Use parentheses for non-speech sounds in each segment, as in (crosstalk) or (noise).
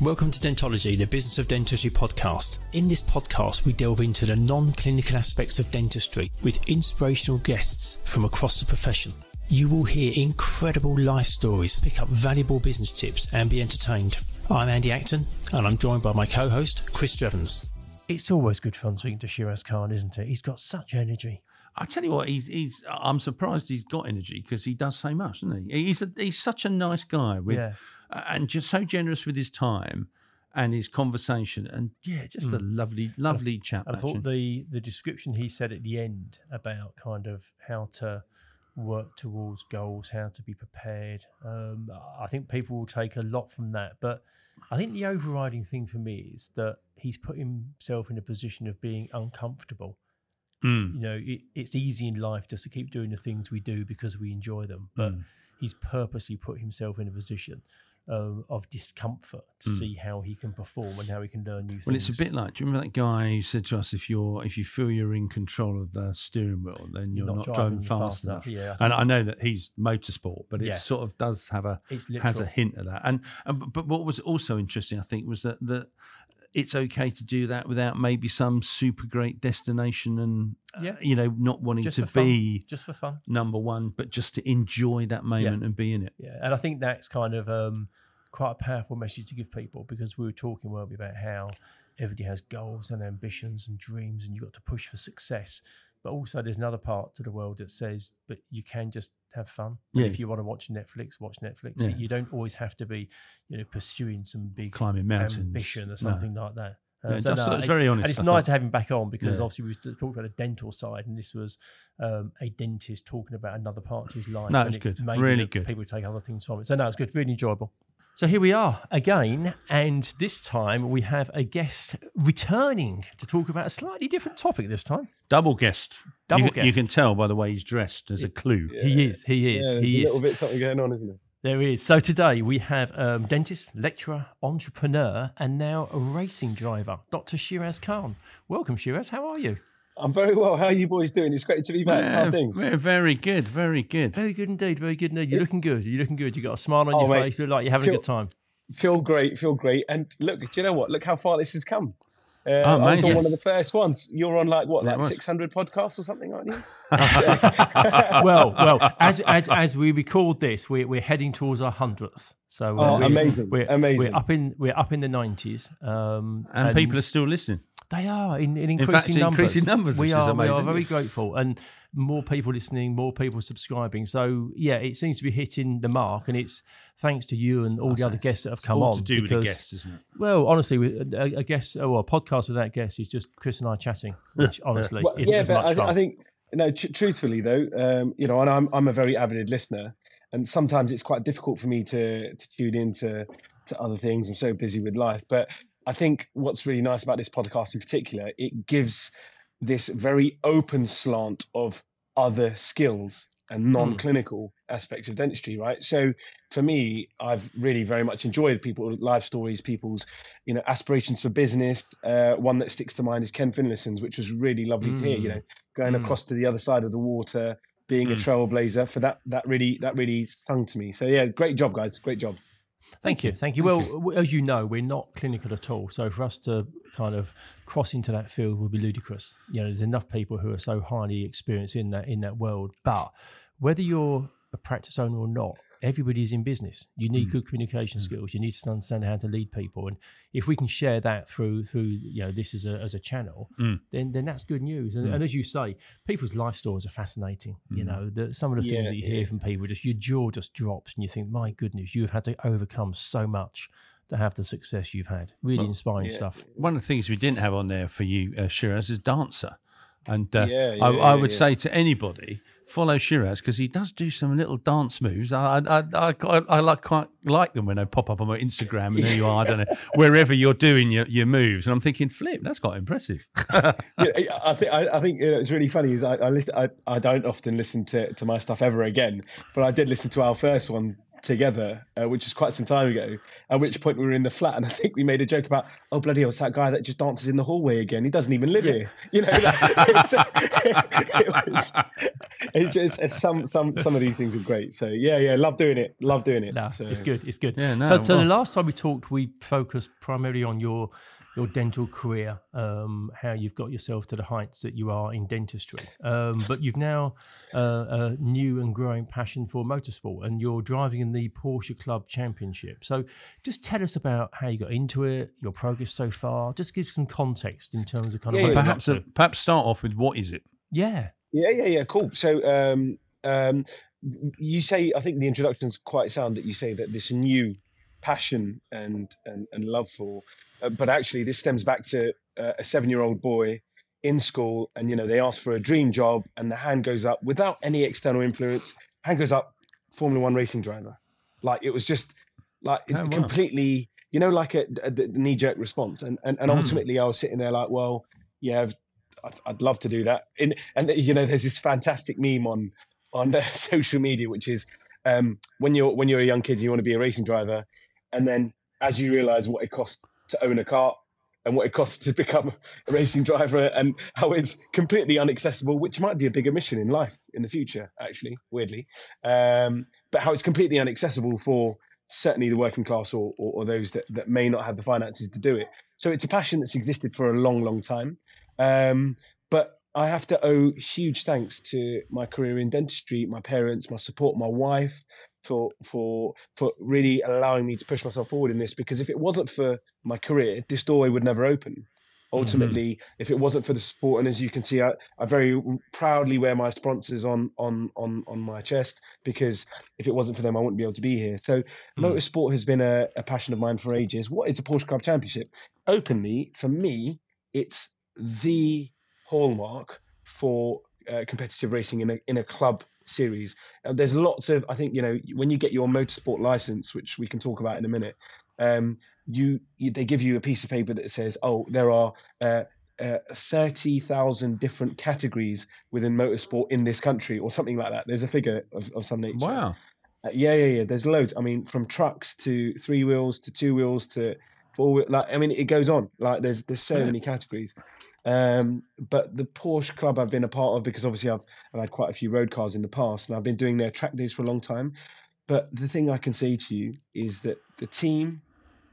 Welcome to Dentology, the Business of Dentistry podcast. In this podcast, we delve into the non clinical aspects of dentistry with inspirational guests from across the profession. You will hear incredible life stories, pick up valuable business tips, and be entertained. I'm Andy Acton, and I'm joined by my co host, Chris Drevens. It's always good fun speaking to Shiraz Khan, isn't it? He's got such energy. I tell you what, he's he's. I'm surprised he's got energy because he does so much, doesn't he? He's a, he's such a nice guy with, Yeah. and just so generous with his time and his conversation, and yeah, just a lovely, lovely chap. I thought the the description he said at the end about kind of how to work towards goals, how to be prepared. Um, I think people will take a lot from that. But I think the overriding thing for me is that he's put himself in a position of being uncomfortable. Mm. You know, it, it's easy in life just to keep doing the things we do because we enjoy them. But Mm. he's purposely put himself in a position um, of discomfort to Mm. see how he can perform and how he can learn new things. Well, it's a bit like. Do you remember that guy who said to us, "If you're, if you feel you're in control of the steering wheel, then you're, not, driving, fast, enough." Yeah, And I know that he's motorsport, but it Yeah. sort of does have a it's has a hint of that. And, and but- but what was also interesting, I think, was that that it's okay to do that without maybe some super great destination and uh, you know not wanting Just to fun. be just for fun. number one, but just to enjoy that moment and be in it. Yeah, and I think that's kind of um, quite a powerful message to give people because we were talking, weren't we, about how everybody has goals and ambitions and dreams, and you've got to push for success. But also, there's another part to the world that says, but you can just have fun. Yeah. If you want to watch Netflix, watch Netflix. Yeah. You don't always have to be, you know, pursuing some big Climbing mountains, ambition or No. something like that. Uh, Yeah, so no, it's- very honest, And it's I nice thought. to have him back on because Yeah. obviously we talking about the dental side, and this was um, a dentist talking about another part to his life. No, it was good. Really good. People take other things from it. So no, it's good. Really enjoyable. So here we are again, and this time we have a guest returning to talk about a slightly different topic. This time, Double guest. Double you, can- You can tell by the way he's dressed as a clue. he is. He is. Yeah, there's he a is. little bit something going on, isn't it? There is. So today we have um, dentist, lecturer, entrepreneur, and now a racing driver, Dr. Shiraz Khan. Welcome, Shiraz. How are you? I'm very well. How are you boys doing? It's great to be back. How Yeah, things? v- very good, very good. Very good indeed. Very good indeed. You're looking good. You're looking good. You got a smile on Oh, your mate. face. You look like you're having a good time. Feel great. Feel great. And look, do you know what? Look how far this has come. Uh, Oh, I was mate, on one of the first ones. You're on like what, Yeah, it like was. 600 podcasts or something, aren't you? (laughs) well, well, as as as we record this, we're we're heading towards our hundredth. So uh, Oh, we're, amazing, We're, amazing. We're up in we're up in the nineties, um, and, people are still listening. They are in, in increasing in numbers. increasing numbers, We which is are. We are very grateful, and more people listening, more people subscribing. So yeah, it seems to be hitting the mark, and it's thanks to you and all the other guests that have come All on. to do with the guests, isn't it? Well, honestly, we- a, a guest, oh, well, a podcast without guests is just Chris and I chatting, which (laughs) honestly Well, isn't yeah, as but much I, fun. I think no. Tr- truthfully, though, um, you know, and I'm I'm a very avid listener, and sometimes it's quite difficult for me to to tune into to other things. I'm so busy with life, but I think what's really nice about this podcast in particular, it gives this very open slant of other skills and non-clinical aspects of dentistry right? So for me i've really very much enjoyed people's life stories people's you know aspirations for business. Uh, one that sticks to mind is ken finlayson's which was really lovely to hear you know going Mm. across to the other side of the water being a Mm. trailblazer for that that really that really stung to me. So yeah great job guys. Great job Thank you, thank you. Well, w- as you know, we're not clinical at all. So for us to kind of cross into that field would be ludicrous. You know, there's enough people who are so highly experienced in that in that world. But whether you're a practice owner or not, everybody's in business. You need good communication skills. You need to understand how to lead people. And if we can share that through through you know this as a as a channel, Mm. then then that's good news. And, and as you say, people's life stories are fascinating. You know, the, some of the things that you hear from people, just your jaw just drops, and you think, my goodness, you've had to overcome so much to have the success you've had. Really inspiring yeah, stuff. One of the things we didn't have on there for you, uh, Shiraz, is dancer. And uh, Yeah, I, yeah, I yeah, would yeah. say to anybody, follow Shiraz because he does do some little dance moves. I I, I, I, I like quite like them when they pop up on my Instagram and there you are, I don't know, (laughs) wherever you're doing your, your moves. And I'm thinking, flip, that's quite impressive. (laughs) yeah, I think I, I think you know, it's really funny. Is I I, listen, I I don't often listen to, to my stuff ever again, but I did listen to our first one together, uh, which is quite some time ago. At which point we were in the flat, and I think we made a joke about, "Oh bloody hell, it's that guy that just dances in the hallway again. He doesn't even live here." You know, that, (laughs) it was. It's just it's some some some of these things are great. So yeah, yeah, love doing it. Love doing it. No, so, it's good. It's good. Yeah, no, so, so the last time we talked, we focused primarily on your your dental career, um, how you've got yourself to the heights that you are in dentistry. Um, but you've now uh, a new and growing passion for motorsport, and you're driving in the Porsche Club Championship. So, just tell us about how you got into it, your progress so far. Just give some context in terms of kind of Yeah, what yeah, Perhaps, uh, to. perhaps start off with what is it? yeah, Yeah, yeah, yeah. Cool. So, um, um, you say I think the introduction's quite sound that you say that this new passion and and, and love for, uh, but actually this stems back to uh, a seven-year-old boy in school, and you know they ask for a dream job, and the hand goes up without any external influence. Hand goes up, Formula One racing driver. Like it was just like Oh, wow. completely, you know, like a, a, the knee-jerk response, and and, and Mm. ultimately I was sitting there like, well, yeah. I've, I'd, I'd love to do that. In, and you know, there's this fantastic meme on on uh, (laughs) social media, which is um, when you're when you're a young kid, and you want to be a racing driver, and then as you realise what it costs to own a car and what it costs to become a racing driver, and how it's completely inaccessible, which might be a bigger mission in life in the future, actually, weirdly, um, but how it's completely inaccessible for certainly the working class or, or, or those that, that may not have the finances to do it. So it's a passion that's existed for a long, long time. Um, but I have to owe huge thanks to my career in dentistry, my parents, my support, my wife, for for for really allowing me to push myself forward in this. Because if it wasn't for my career, this doorway would never open. Ultimately, if it wasn't for the sport, and as you can see, I, I very proudly wear my sponsors on on on on my chest because if it wasn't for them, I wouldn't be able to be here. So, motorsport has been a, a passion of mine for ages. What is a Porsche Club Championship? Openly, for me, it's the hallmark for uh, competitive racing in a in a club series. And there's lots of I think you know when you get your motorsport license, which we can talk about in a minute, um, you, you they give you a piece of paper that says, oh, there are. Uh, uh, 30,000 different categories within motorsport in this country, or something like that. There's a figure of, of some nature. Wow. Uh, yeah, yeah, yeah. There's loads. I mean, from trucks to three wheels to two wheels to wheel. Like, I mean, it goes on. Like, there's there's so Yeah. many categories. Um, but the Porsche Club I've been a part of because obviously I've I've had quite a few road cars in the past, and I've been doing their track days for a long time. But the thing I can say to you is that the team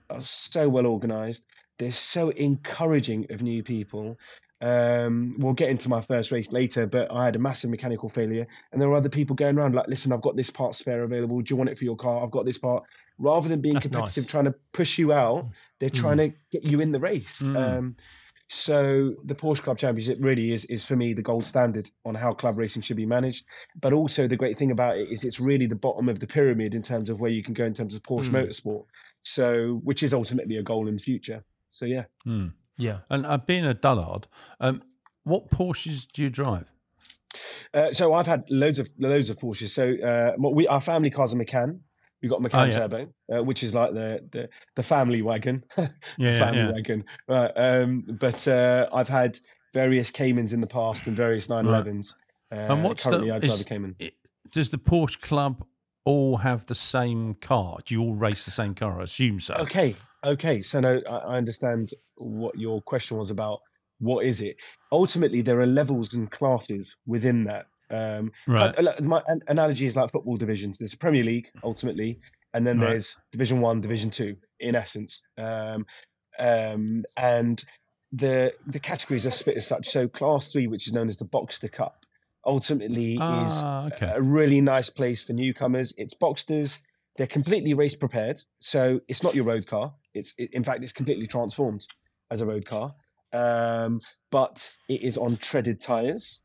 are so well organized. They're so encouraging of new people. Um, we'll get into my first race later, but I had a massive mechanical failure, and there were other people going around like, "Listen, I've got this part spare available. Do you want it for your car? I've got this part." Rather than being That's competitive, nice. trying to push you out, they're Mm. trying to get you in the race. Mm. Um, so the Porsche Club Championship really is is for me the gold standard on how club racing should be managed. But also the great thing about it is it's really the bottom of the pyramid in terms of where you can go in terms of Porsche Mm. Motorsport. So which is ultimately a goal in the future. So yeah. Hmm. yeah. And uh, being a dullard, um, what Porsches do you drive? Uh, so I've had loads of loads of Porsches. So uh, we our family car's a Macan. We've got a Macan Oh, yeah. Turbo, uh, which is like the the, the family wagon, (laughs) the Yeah, family yeah. wagon. Right. Um, but uh, I've had various Caymans in the past and various 911s. Uh, and what's currently the? I drive is- a Cayman. it- does the Porsche Club all have the same car? Do you all race the same car? I assume so. Okay, okay. So no, I, I understand what your question was about. What is it? Ultimately, there are levels and classes within that. Um, Right. My analogy is like football divisions. There's a Premier League ultimately, and then Right. there's Division One, Division Two, in essence. Um, um, and the the categories are split as such. So Class Three, which is known as the Boxster Cup, ultimately is Ah, okay. a really nice place for newcomers. It's Boxsters. They're completely race prepared, so it's not your road car. It's it, in fact it's completely transformed as a road car, um, but it is on treaded tires.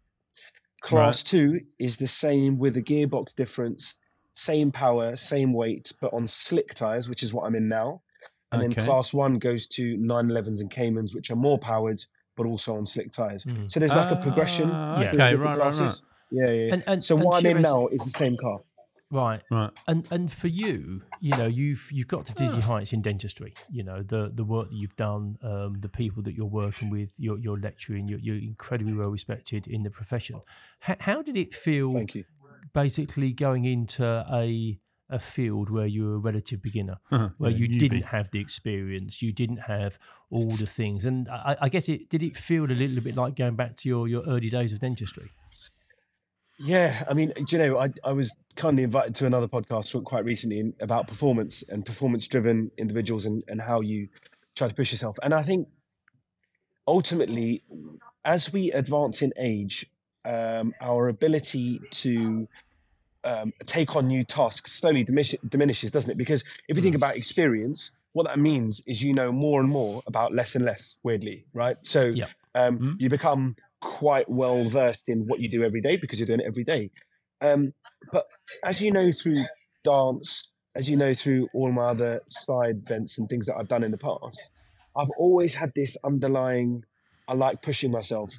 Class two is the same with a gearbox difference, same power, same weight, but on slick tires, which is what I'm in now. And Okay. then class one goes to 911s and Caymans, which are more powered, but also on slick tires. Mm. So there's like a progression. Ah, Yeah. the Okay, right, right, right. Yeah, yeah. yeah. And, and so and what I'm in now is the same car. Right. Right. And and for you, you know, you've you've got to dizzy heights in dentistry. You know, the the work that you've done, um, the people that you're working with, you're, you're lecturing, you're, you're incredibly well respected in the profession. How, how did it feel Thank you. basically going into a a field where you were a relative beginner, (laughs) Uh-huh. where Yeah, you newbie. didn't have the experience, you didn't have all the things, and I, I guess it did it feel a little bit like going back to your, your early days of dentistry. Yeah, I mean, do you know, I, I was kindly invited to another podcast quite recently about performance and performance driven individuals and, and how you try to push yourself. And I think ultimately, as we advance in age, um, our ability to um, take on new tasks slowly diminish- diminishes, doesn't it? Because if you think about experience, what that means is you know more and more about less and less, weirdly, right? So Yeah. um, Mhm. you become quite well versed in what you do every day because you're doing it every day. Um, but as you know through dance, as you know through all my other side events and things that I've done in the past, I've always had this underlying. I like pushing myself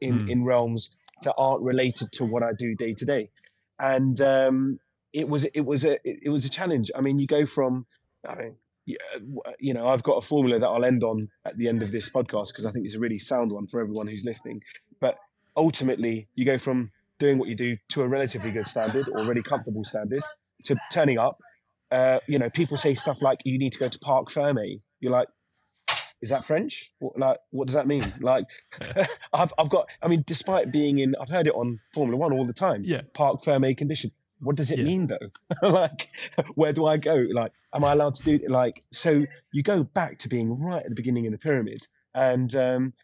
in Mm. in realms that aren't related to what I do day to day, and um, it was it was a it, was a challenge. I mean, you go from, I mean, you know, I've got a formula that I'll end on at the end of this podcast because I think it's a really sound one for everyone who's listening. But ultimately, you go from doing what you do to a relatively good standard or really comfortable standard to turning up. Uh, you know, people say stuff like, "You need to go to Parc Ferme." You're like, "Is that French? What, like, what does that mean?" Like, (laughs) (laughs) I've I've got. I mean, despite being in, I've heard it on Formula One all the time. Yeah. Parc Ferme condition. What does it Yeah. mean though? (laughs) like, where do I go? Like, am I allowed to do it? like? So you go back to being right at the beginning of the pyramid, and um,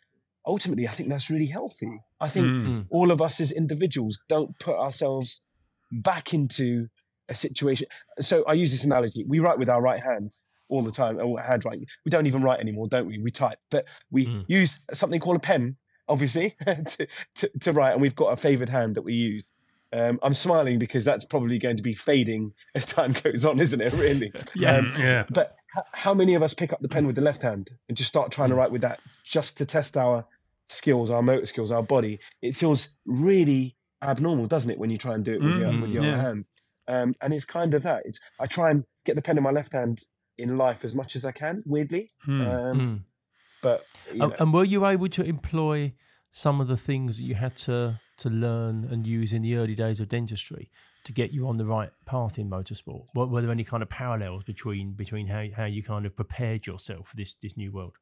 ultimately, I think that's really healthy. I think Mm. all of us as individuals don't put ourselves back into a situation. So I use this analogy: we write with our right hand all the time, or handwriting. We don't even write anymore, don't we? We type, but we Mm. use something called a pen, obviously, (laughs) to, to to write, and we've got a favoured hand that we use. Um, I'm smiling because that's probably going to be fading (laughs) as time goes on, isn't it? Really. (laughs) Yeah. Um, Mm, yeah. but h- how many of us pick up the pen with the left hand and just start trying to write with that just to test our skills, our motor skills, our body? It feels really abnormal, doesn't it, when you try and do it with your Mm, with your yeah. other hand? Um, and it's kind of that. It's I try and get the pen in my left hand in life as much as I can. Weirdly, Mm. um, Mm. but you And, know, and were you able to employ some of the things that you had to to learn and use in the early days of dentistry to get you on the right path in motorsport? Were, were there any kind of parallels between between how, how you kind of prepared yourself for this this new world?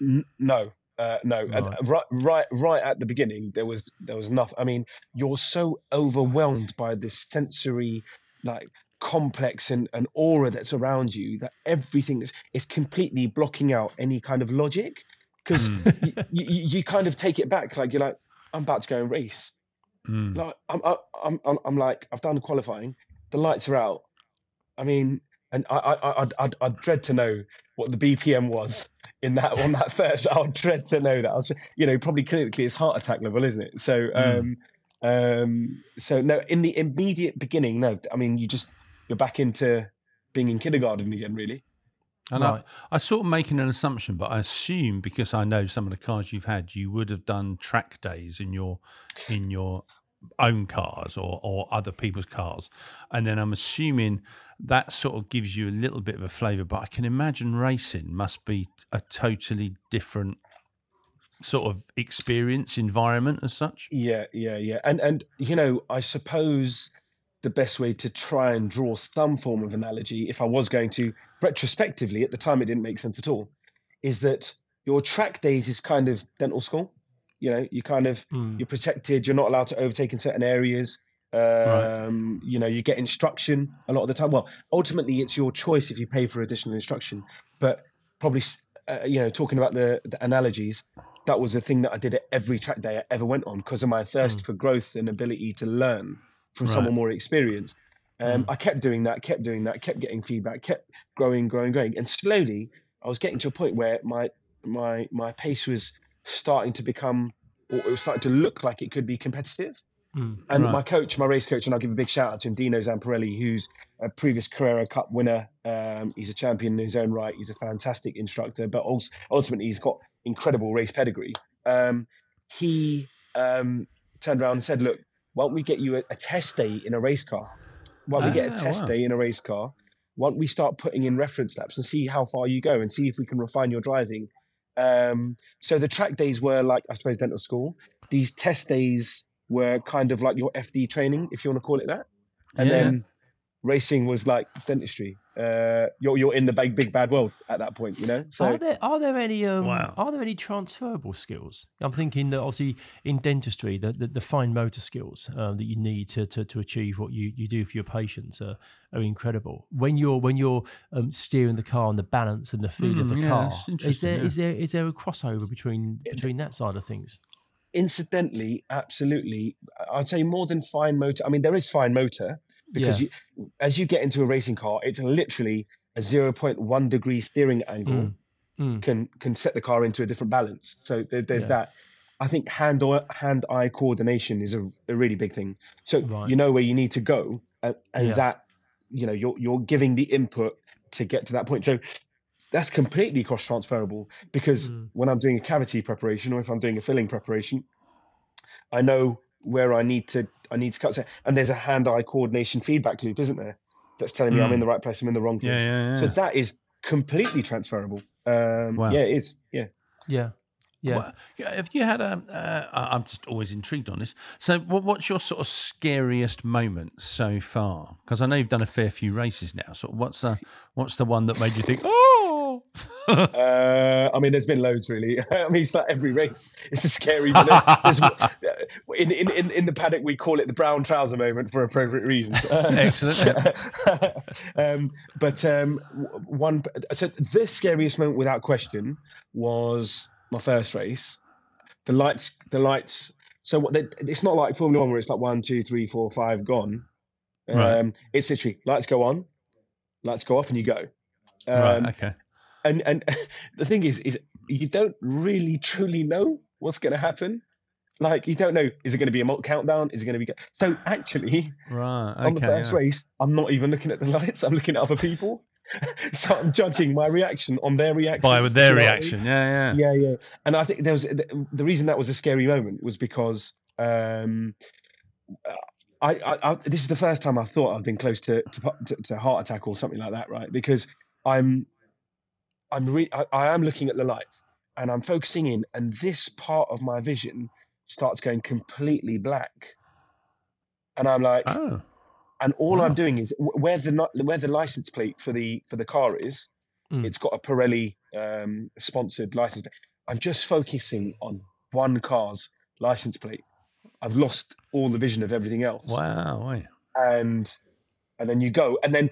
N- no uh, no Right. uh, right right right at the beginning there was there was nothing i mean you're so overwhelmed by this sensory like complex and, and aura that's around you that everything is, is completely blocking out any kind of logic because Mm. you, you, you kind of take it back like you're like i'm about to go and race Mm. like I'm, I- I'm, I'm, I'm like, I've done qualifying. The lights are out. I mean, and I, I, I I'd, I'd, I'd dread to know what the BPM was in that on that (laughs) first. I'd dread to know that. I was, you know, probably clinically it's heart attack level, isn't it? So, um, um, so no, in the immediate beginning, no. I mean, you just you're back into being in kindergarten again, really. And Right. I, I sort of making an assumption, but I assume because I know some of the cars you've had, you would have done track days in your in your own cars or, or other people's cars. And then I'm assuming that sort of gives you a little bit of a flavour. But I can imagine racing must be a totally different sort of experience, environment as such. Yeah, yeah, yeah. And and you know, I suppose the best way to try and draw some form of analogy, if I was going to retrospectively, at the time it didn't make sense at all, is that your track days is kind of dental school. You know, you kind of Mm. you're protected, you're not allowed to overtake in certain areas. Um, you know, you get instruction a lot of the time. Well, ultimately it's your choice if you pay for additional instruction, but probably uh, you know, talking about the, the analogies, that was the thing that I did at every track day I ever went on because of my thirst for growth and ability to learn from Right. someone more experienced. Um, Mm. I kept doing that, kept doing that, kept getting feedback, kept growing, growing, growing, and slowly I was getting to a point where my my my pace was starting to become, or it was starting to look like it could be competitive. Mm. And Right. my coach, my race coach, and I'll give a big shout out to him, Dino Zamparelli, who's a previous Carrera Cup winner. Um, he's a champion in his own right. He's a fantastic instructor, but also ultimately he's got incredible race pedigree. Um, he um, turned around and said, "Look, why don't we get you a, a test day in a race car? Don't we get Ah, a test wow. day in a race car? once we start putting in reference laps and see how far you go and see if we can refine your driving?" Um, so the track days were like, I suppose, dental school. These test days were kind of like your FD training, if you want to call it that. And Yeah. then racing was like dentistry. Uh, you're you're in the big big bad world at that point, you know. So are there are there any um, Wow. are there any transferable skills? I'm thinking that obviously in dentistry, the the, the fine motor skills um, that you need to, to to achieve what you, you do for your patients are, are incredible. When you're when you're um, steering the car and the balance and the feel of Mm, the yeah, car, is interesting, there yeah. is there is there a crossover between between that side of things? incidentally, absolutely, I'd say more than fine motor. I mean, there is fine motor because Yeah. you, as you get into a racing car, it's literally a 0.1 degree steering angle Mm, mm. can can set the car into a different balance. So there, there's Yeah. that. I think hand or hand eye coordination is a, a really big thing. So Right. you know where you need to go, and, and Yeah. that you know you're you're giving the input to get to that point. So that's completely cross transferable because Mm. when I'm doing a cavity preparation or if I'm doing a filling preparation, I know where I need to I need to cut. So- And there's a hand eye coordination feedback loop, isn't there? That's telling me I'm Mm. in the right place, I'm in the wrong place. yeah, yeah. So that is completely transferable. Um, Wow. Yeah, it is. Yeah. Yeah, yeah. Well, have you had a? Uh, I- I'm just always intrigued on this. So, what, what's your sort of scariest moment so far? Because I know you've done a fair few races now. So, what's the what's the one that made you think, oh, (laughs) Uh, I mean, there's been loads really. (laughs) I mean, it's like every race. It's a scary. But there's, (laughs) there's, in, in in in the paddock, we call it the brown trouser moment for appropriate reasons. Excellent, um, but um, one. So the scariest moment, without question, was my first race. The lights. The lights. So what? They, it's not like Formula One where it's like one, two, three, four, five, gone. Um, Right. It's literally lights go on, lights go off, and you go. Um, right, okay, and and (laughs) the thing is is you don't really truly know what's going to happen. Like you don't know is it going to be a mock countdown? Is it going to be so actually right, on the first yeah. race i'm not even looking at the (laughs) lights i'm looking at other people. (laughs) So i'm judging my reaction on their reaction. By with their you know what I mean? reaction, yeah, yeah, yeah yeah. And i think there was the, the reason that was a scary moment was because um I, I, I this is the first time I thought I've been close to to, to to heart attack or something like that, right? Because I'm I'm re- I, I am looking at the light and I'm focusing in, and this part of my vision starts going completely black, and I'm like, Oh, and all wow. I'm doing is where the where the license plate for the for the car is, Mm. it's got a Pirelli um, sponsored license plate. I'm just focusing on one car's license plate. I've lost all the vision of everything else wow, and and then you go and then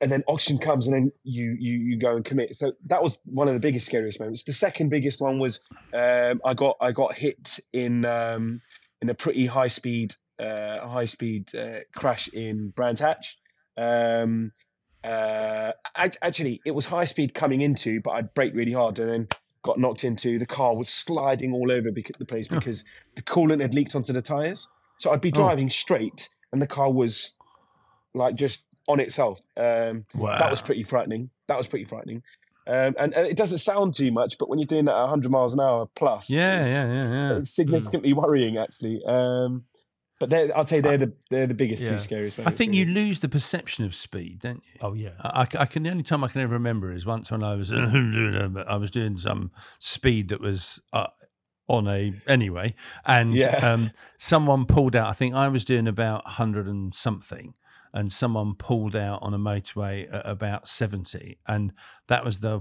and then oxygen comes and then you you you go and commit. So that was one of the biggest scariest moments. The second biggest one was um i got i got hit in um in a pretty high speed uh high speed uh, crash in brands hatch. Um uh actually it was high speed coming into but i'd brake really hard and then got knocked into. The car was sliding all over the place Oh. because the coolant had leaked onto the tires so i'd be Oh. driving straight and the car was like just on itself. Um, Wow. That was pretty frightening. That was pretty frightening. Um, and, and it doesn't sound too much, but when you're doing that at 100 miles an hour plus, Yeah, it's, yeah, yeah, yeah. it's significantly worrying actually. Um, but they're, I'd say they're the they're the biggest Yeah. two scariest. I moments, think you lose the perception of speed, don't you? Oh yeah. I, I- I can the only time I can ever remember is once when I was (laughs) I was doing some speed that was uh, on a anyway, and Yeah. um, someone pulled out. I think I was doing about hundred and something, and someone pulled out on a motorway at about seventy, and that was the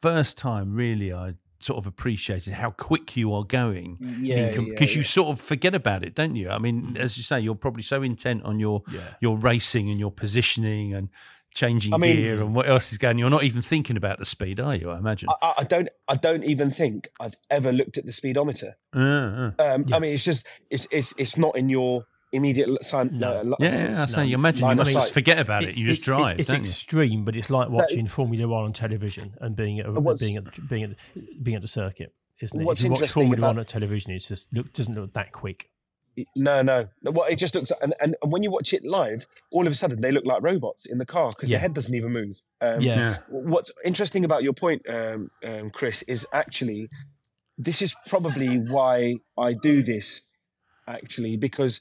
first time really I sort of appreciated how quick you are going Yeah, because yeah, you sort of forget about it, don't you? I mean, as you say, you're probably so intent on your Yeah. your racing and your positioning and changing I mean- gear and what else is going. You're not even thinking about the speed, are you? I imagine. I, I- don't I don't even think I've ever looked at the speedometer. Uh, uh. Um, Yeah. I mean, it's just it's it's it's not in your immediate l- sign. No. uh, li- yeah, yeah, I say no, you imagine you must just forget about it. It's- You just drive, It's, it's don't you? extreme, but it's like watching Formula One on television and being at a, being at the- being at being at the circuit, isn't it? What's if you watch interesting Formula One about- on television, it just look doesn't look that quick. No, no. no, Well, it just looks, and, and, and when you watch it live, all of a sudden they look like robots in the car because Yeah. the head doesn't even move. Um, Yeah. Yeah. What's interesting about your point, um, um, Chris, is actually this is probably why I do this, actually, because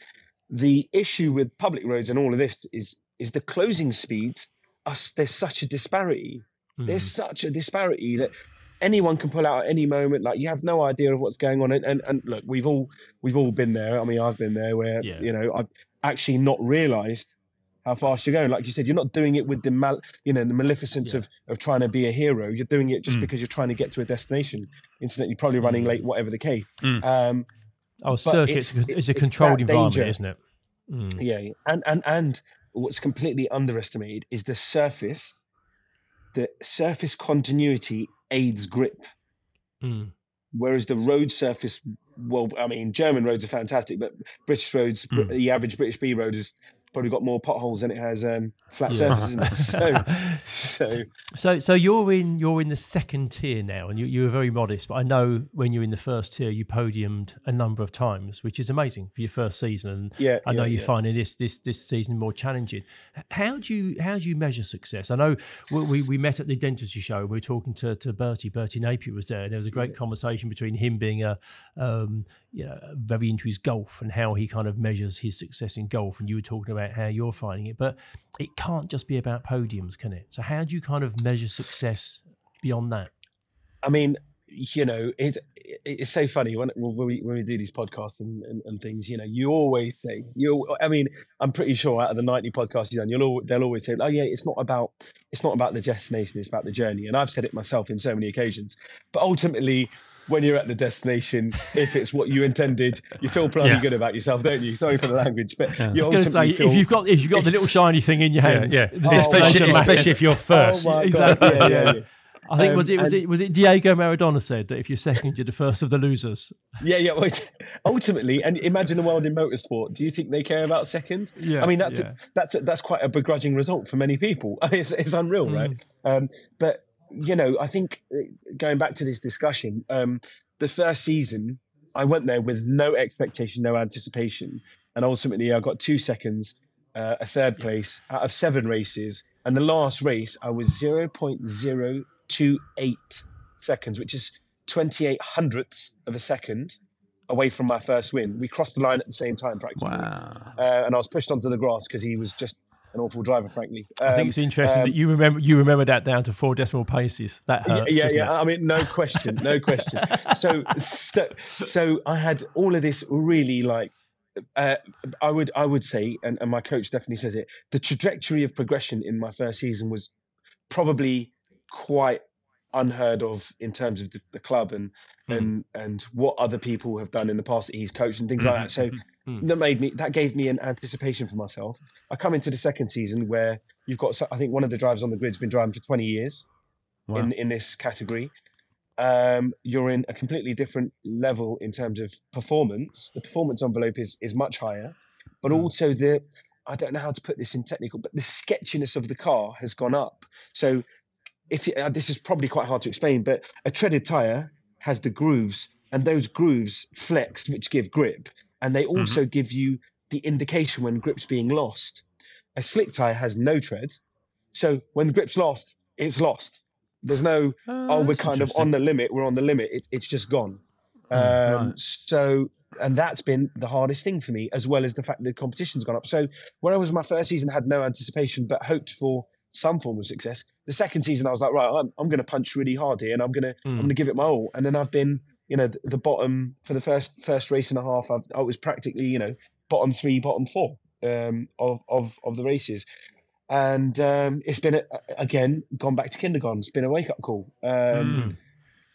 the issue with public roads and all of this is is the closing speeds. Us, there's such a disparity. There's Mm. such a disparity that anyone can pull out at any moment. Like you have no idea of what's going on. And, and and look, we've all we've all been there. I mean, I've been there where Yeah. you know I've actually not realised how fast you're going. Like you said, you're not doing it with the mal, you know, the maleficence Yeah. of of trying to be a hero. You're doing it just Mm. because you're trying to get to a destination. Incidentally, probably running late, whatever the case. Mm. Um, Oh, circuits it's- is a controlled environment, danger. isn't it? Mm. yeah, and and and what's completely underestimated is the surface. The surface continuity aids grip. Mm. Whereas the road surface, well, I mean, German roads are fantastic, but British roads, mm. the average British B road has probably got more potholes than it has um, flat Yeah. surfaces. So, (laughs) so So, so you're in you're in the second tier now, and you, you were very modest. But I know when you're in the first tier, you podiumed a number of times, which is amazing for your first season. And yeah, I know yeah, you're yeah. finding this this this season more challenging. How do you how do you measure success? I know we we, we met at the dentistry show. We were talking to to Bertie. Bertie Napier was there. And there was a great conversation between him being a um, you know very into his golf and how he kind of measures his success in golf. And you were talking about how you're finding it, but it can't just be about podiums, can it? So how do you kind of measure success beyond that? I mean, you know, it, it it's so funny when when we when we do these podcasts and, and, and things. You know, you always say you. I mean, I'm pretty sure out of the 90 podcasts you've done, you'll al- they'll always say, "Oh yeah, it's not about it's not about the destination, it's about the journey." And I've said it myself in so many occasions. But ultimately, when you're at the destination, if it's what you intended, you feel bloody Yeah. good about yourself, don't you? Sorry for the language, but Yeah. you I was going to say feel. if you've got if you've got the little shiny thing in your Yeah, hands, yeah. the Oh, especially, especially if you're first. Oh my Exactly, god! Yeah, yeah. yeah, yeah. I think was Um, it was and- it was it Diego Maradona said that if you're second, you're the first of the losers. Yeah, yeah. well, ultimately, and imagine the world in motorsport. Do you think they care about second? Yeah, I mean, that's yeah. a, that's a, that's quite a begrudging result for many people. (laughs) it's, it's unreal, Mm. right? Um, but you know, I think uh, going back to this discussion, um, the first season, I went there with no expectation, no anticipation, and ultimately, I got two seconds, uh, a third place out of seven races, and the last race, I was zero point zero two eight seconds, which is twenty eight hundredths of a second away from my first win. We crossed the line at the same time, practically Wow. uh, and I was pushed onto the grass because he was just an awful driver, frankly. I think Um, it's interesting um, that you remember you remember that down to four decimal places. That hurts. yeah, yeah. I mean, no question, no question. (laughs) So, so, so I had all of this really like. Uh, I would, I would say, and, and my coach definitely says it. The trajectory of progression in my first season was probably quite unheard of in terms of the, the club and Mm. and and what other people have done in the past that he's coached and things like that. So Mm. that made me that gave me an anticipation for myself. I come into the second season where you've got I think one of the drivers on the grid's been driving for 20 years Wow. in in this category. Um, you're in a completely different level in terms of performance. The performance envelope is is much higher, but Mm. also the I don't know how to put this in technical, but the sketchiness of the car has gone up. So if you, uh, this is probably quite hard to explain, but a treaded tire has the grooves, and those grooves flex, which give grip, and they also give you the indication when grip's being lost. A slick tire has no tread, so when the grip's lost, it's lost. There's no oh, we're kind of on the limit. We're on the limit. It, it's just gone. Hmm, Um, right. So, and that's been the hardest thing for me, as well as the fact that the competition's gone up. So, where I was in my first season, had no anticipation, but hoped for some form of success. The second season, I was like, right, I'm, I'm going to punch really hard here, and I'm going to I'm Mm. going to give it my all. And then I've been, you know, the, the bottom for the first first race and a half. I've, I was practically, you know, bottom three, bottom four um, of of of the races. And um, it's been a, again gone back to kindergarten. It's been a wake up call. Um, Mm.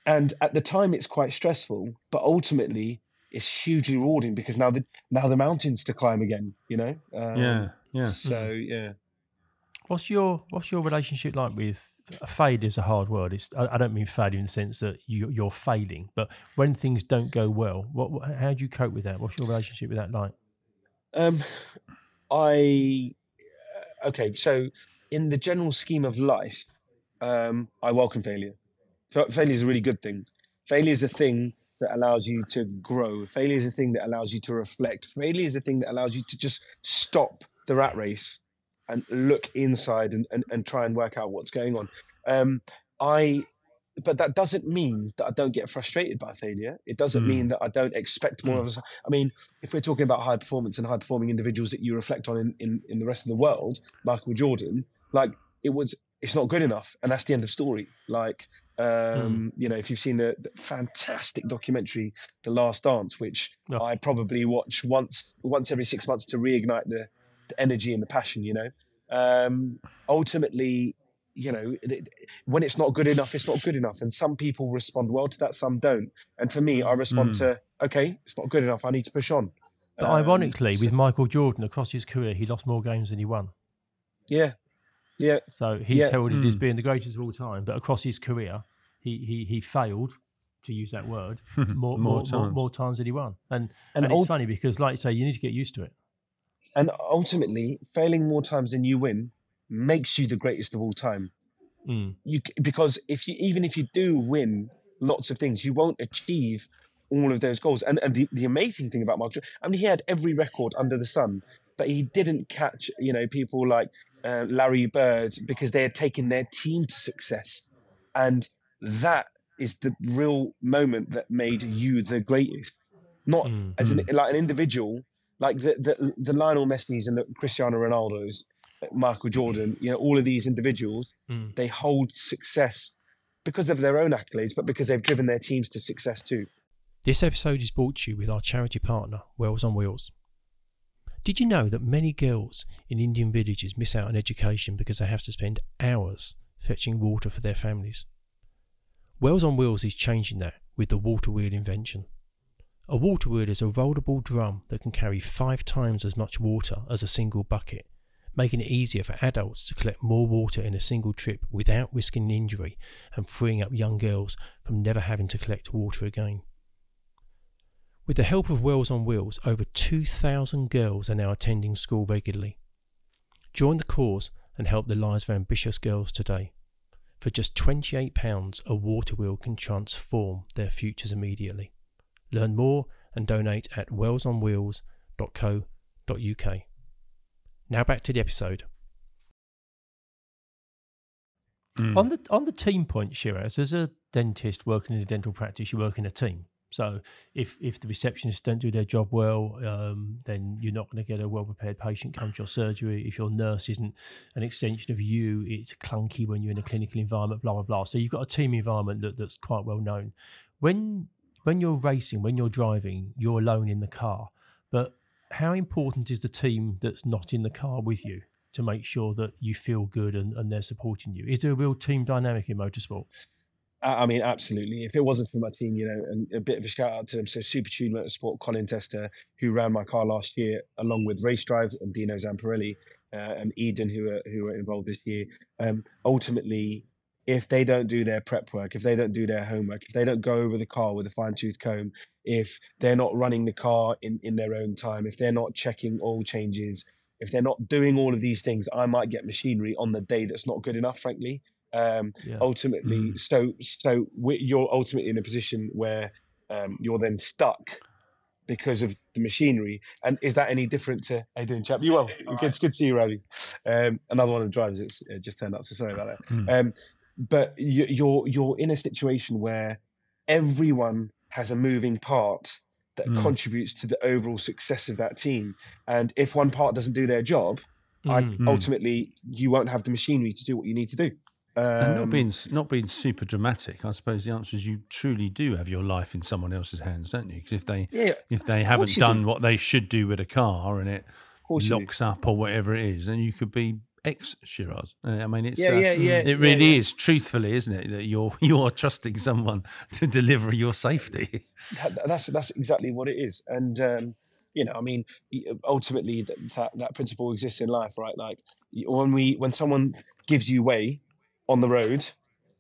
and at the time it's quite stressful but ultimately it's hugely rewarding because now the now the mountains to climb again you know um, yeah, yeah. so yeah What's your what's your relationship like with failure? Is a hard word. It's I, I don't mean failure in the sense that you, you're failing, but when things don't go well, what, how do you cope with that? What's your relationship with that like? um i uh, okay so in the general scheme of life um i welcome failure Fa- failure is a really good thing failure is a thing that allows you to grow failure is a thing that allows you to reflect failure is a thing that allows you to just stop the rat race and look inside and, and, and try and work out what's going on um i but that doesn't mean that i don't get frustrated by failure it doesn't Mm. mean that i don't expect more of us i mean if we're talking about high performance and high performing individuals that you reflect on in, in, in the rest of the world, Michael Jordan, like it was, it's not good enough, and that's the end of story. Like, um, you know, if you've seen the, the fantastic documentary, The Last Dance, which Oh. I probably watch once once every six months to reignite the the energy and the passion. You know, um, ultimately, you know, when it's not good enough, it's not good enough, and some people respond well to that, some don't. And for me, I respond Mm. to okay, it's not good enough. I need to push on. But Um, ironically, so- with Michael Jordan across his career, he lost more games than he won. yeah, yeah, So he's Yeah. heralded as Mm. being the greatest of all time. But across his career, he he, he failed, to use that word, (laughs) more more, more, times. more times than he won. And and, and, it's ul- funny because, like you say, you need to get used to it. And ultimately, failing more times than you win makes you the greatest of all time. Mm. you because if you even if you do win lots of things, you won't achieve all of those goals. And and the, the amazing thing about Mark, I mean, he had every record under the sun, but he didn't catch you know people like uh, Larry Bird because they had taken their team to success, and that is the real moment that made you the greatest. Not Mm. as an like an individual, like the the, the Lionel Messi's and the Cristiano Ronaldo's, Michael Jordan, you know, all of these individuals Mm. they hold success because of their own accolades, but because they've driven their teams to success too. This episode is brought to you with our charity partner, Wells on Wheels. Did you know that many girls in Indian villages miss out on education because they have to spend hours fetching water for their families? Wells on Wheels is changing that with the water wheel invention. A water wheel is a rollable drum that can carry five times as much water as a single bucket, making it easier for adults to collect more water in a single trip without risking injury and freeing up young girls from never having to collect water again. With the help of Wells on Wheels, over 2,000 girls are now attending school regularly. Join the cause and help the lives of ambitious girls today. For just £28, a water wheel can transform their futures immediately. Learn more and donate at wellsonwheels.co.uk. Now back to the episode. Mm. On the on the team point, Shiraz, as a dentist working in a dental practice, you work in a team. So if if the receptionists don't do their job well, um, then you're not going to get a well prepared patient come to your surgery. If your nurse isn't an extension of you, it's clunky when you're in a clinical environment. Blah blah blah. So you've got a team environment that, that's quite well known. When when you're racing, when you're driving, you're alone in the car. But how important is the team that's not in the car with you to make sure that you feel good and, and they're supporting you? Is there a real team dynamic in motorsport? I mean, absolutely. If it wasn't for my team, you know, and a bit of a shout out to them. So Supertune Motorsport, Colin Tester, who ran my car last year, along with Race Drive and Dino Zamparelli uh, and Eden, who are who are involved this year. Um, ultimately, if they don't do their prep work, if they don't do their homework, if they don't go over the car with a fine tooth comb, if they're not running the car in in their own time, if they're not checking oil changes, if they're not doing all of these things, I might get machinery on the day that's not good enough, frankly. Um, Yeah. ultimately so so you're ultimately in a position where um, you're then stuck because of the machinery and is that any different to how you doing chap you well (laughs) good, it's good to see you Rowley um, another one of the drivers that's uh, just turned up so sorry about that Hmm. um, but you, you're you're in a situation where everyone has a moving part that Hmm. contributes to the overall success of that team and if one part doesn't do their job I, Mm. Mm. ultimately you won't have the machinery to do what you need to do and not Um, being not being super dramatic, I suppose the answer is you truly do have your life in someone else's hands, don't you? Because if they yeah if they haven't done do. what they should do with a car and it of course you do. locks up or whatever it is, then you could be ex Shiraz. Uh, I mean, it's yeah, uh, yeah, yeah. It really yeah, yeah. is, truthfully, isn't it? That you're (laughs) you're trusting someone to deliver your safety. That- that's that's exactly what it is, and um, you know, I mean, ultimately, that, that that principle exists in life, right? Like when we when someone gives you way on the road,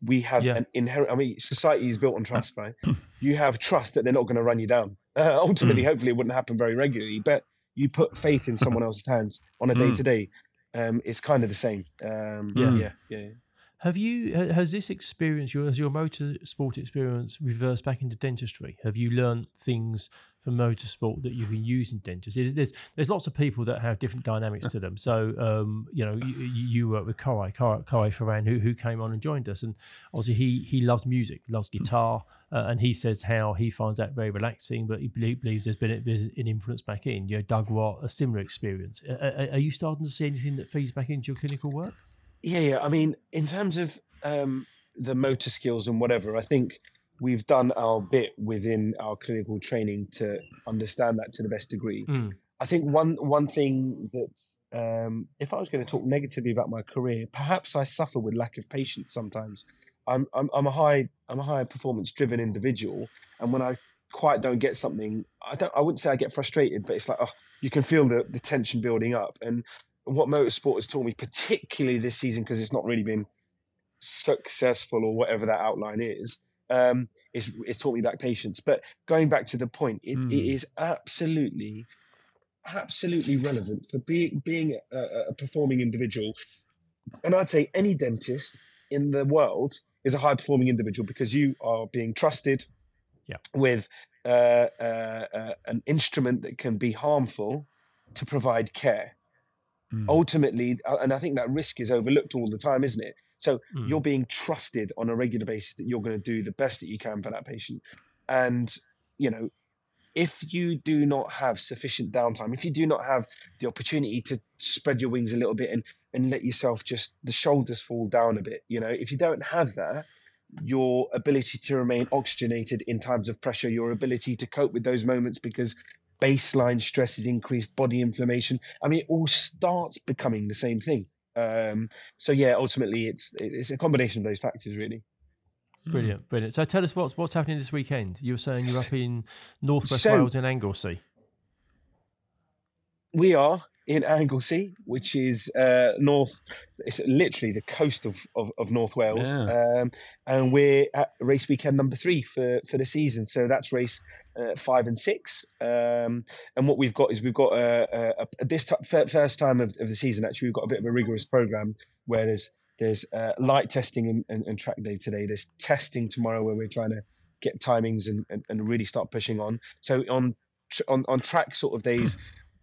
we have Yeah. an inherent. I mean, society is built on trust, right? You have trust that they're not going to run you down. Uh, (laughs) ultimately, hopefully, it wouldn't happen very regularly, but you put faith in someone else's hands on a day to day. Um, it's kind of the same. Um, Yeah. yeah, yeah, yeah. Have you has this experience your has your motorsport experience reversed back into dentistry? Have you learned things from motorsport that you can use in dentistry? There's there's lots of people that have different dynamics to them. So um, you know you, you work with Koray Koray Koray Feran who who came on and joined us, and obviously he he loves music, loves guitar, uh, and he says how he finds that very relaxing. But he belie- believes there's been an influence back in. You know, Doug Watt, a similar experience. Are, are you starting to see anything that feeds back into your clinical work? Yeah, yeah. I mean, in terms of um, the motor skills and whatever, I think we've done our bit within our clinical training to understand that to the best degree. Mm. I think one one thing that um, if I was going to talk negatively about my career, perhaps I suffer with lack of patience sometimes. I'm I'm, I'm a high I'm a high performance driven individual, and when I quite don't get something, I don't I wouldn't say I get frustrated, but it's like oh, you can feel the, the tension building up. And what motorsport has taught me, particularly this season, because it's not really been successful or whatever that outline is, um, is it's taught me that patience. But going back to the point, it, Mm. it is absolutely absolutely relevant for being being a, a performing individual. And I'd say any dentist in the world is a high performing individual because you are being trusted Yeah. with uh, uh, uh, an instrument that can be harmful to provide care. Mm. Ultimately, uh, and I think that risk is overlooked all the time, isn't it? So Mm. you're being trusted on a regular basis that you're going to do the best that you can for that patient. And, you know, if you do not have sufficient downtime, if you do not have the opportunity to spread your wings a little bit and, and let yourself just the shoulders fall down a bit, you know, if you don't have that, your ability to remain oxygenated in times of pressure, your ability to cope with those moments because baseline stress is increased, body inflammation. I mean, it all starts becoming the same thing. Um, so yeah, ultimately, it's it's a combination of those factors, really. Brilliant, brilliant. So tell us what's what's happening this weekend. You were saying you're up in Northwest So- Wales in Anglesey. We are in Anglesey, which is uh, north. It's literally the coast of of, of North Wales, Yeah. um, and we're at race weekend number three for for the season. So that's race uh, five and six. Um, and what we've got is we've got a, a, a this t- first time of, of the season. Actually, we've got a bit of a rigorous program where there's there's uh, light testing and, and, and track day today. There's testing tomorrow where we're trying to get timings and, and, and really start pushing on. So on tr- on on track sort of days,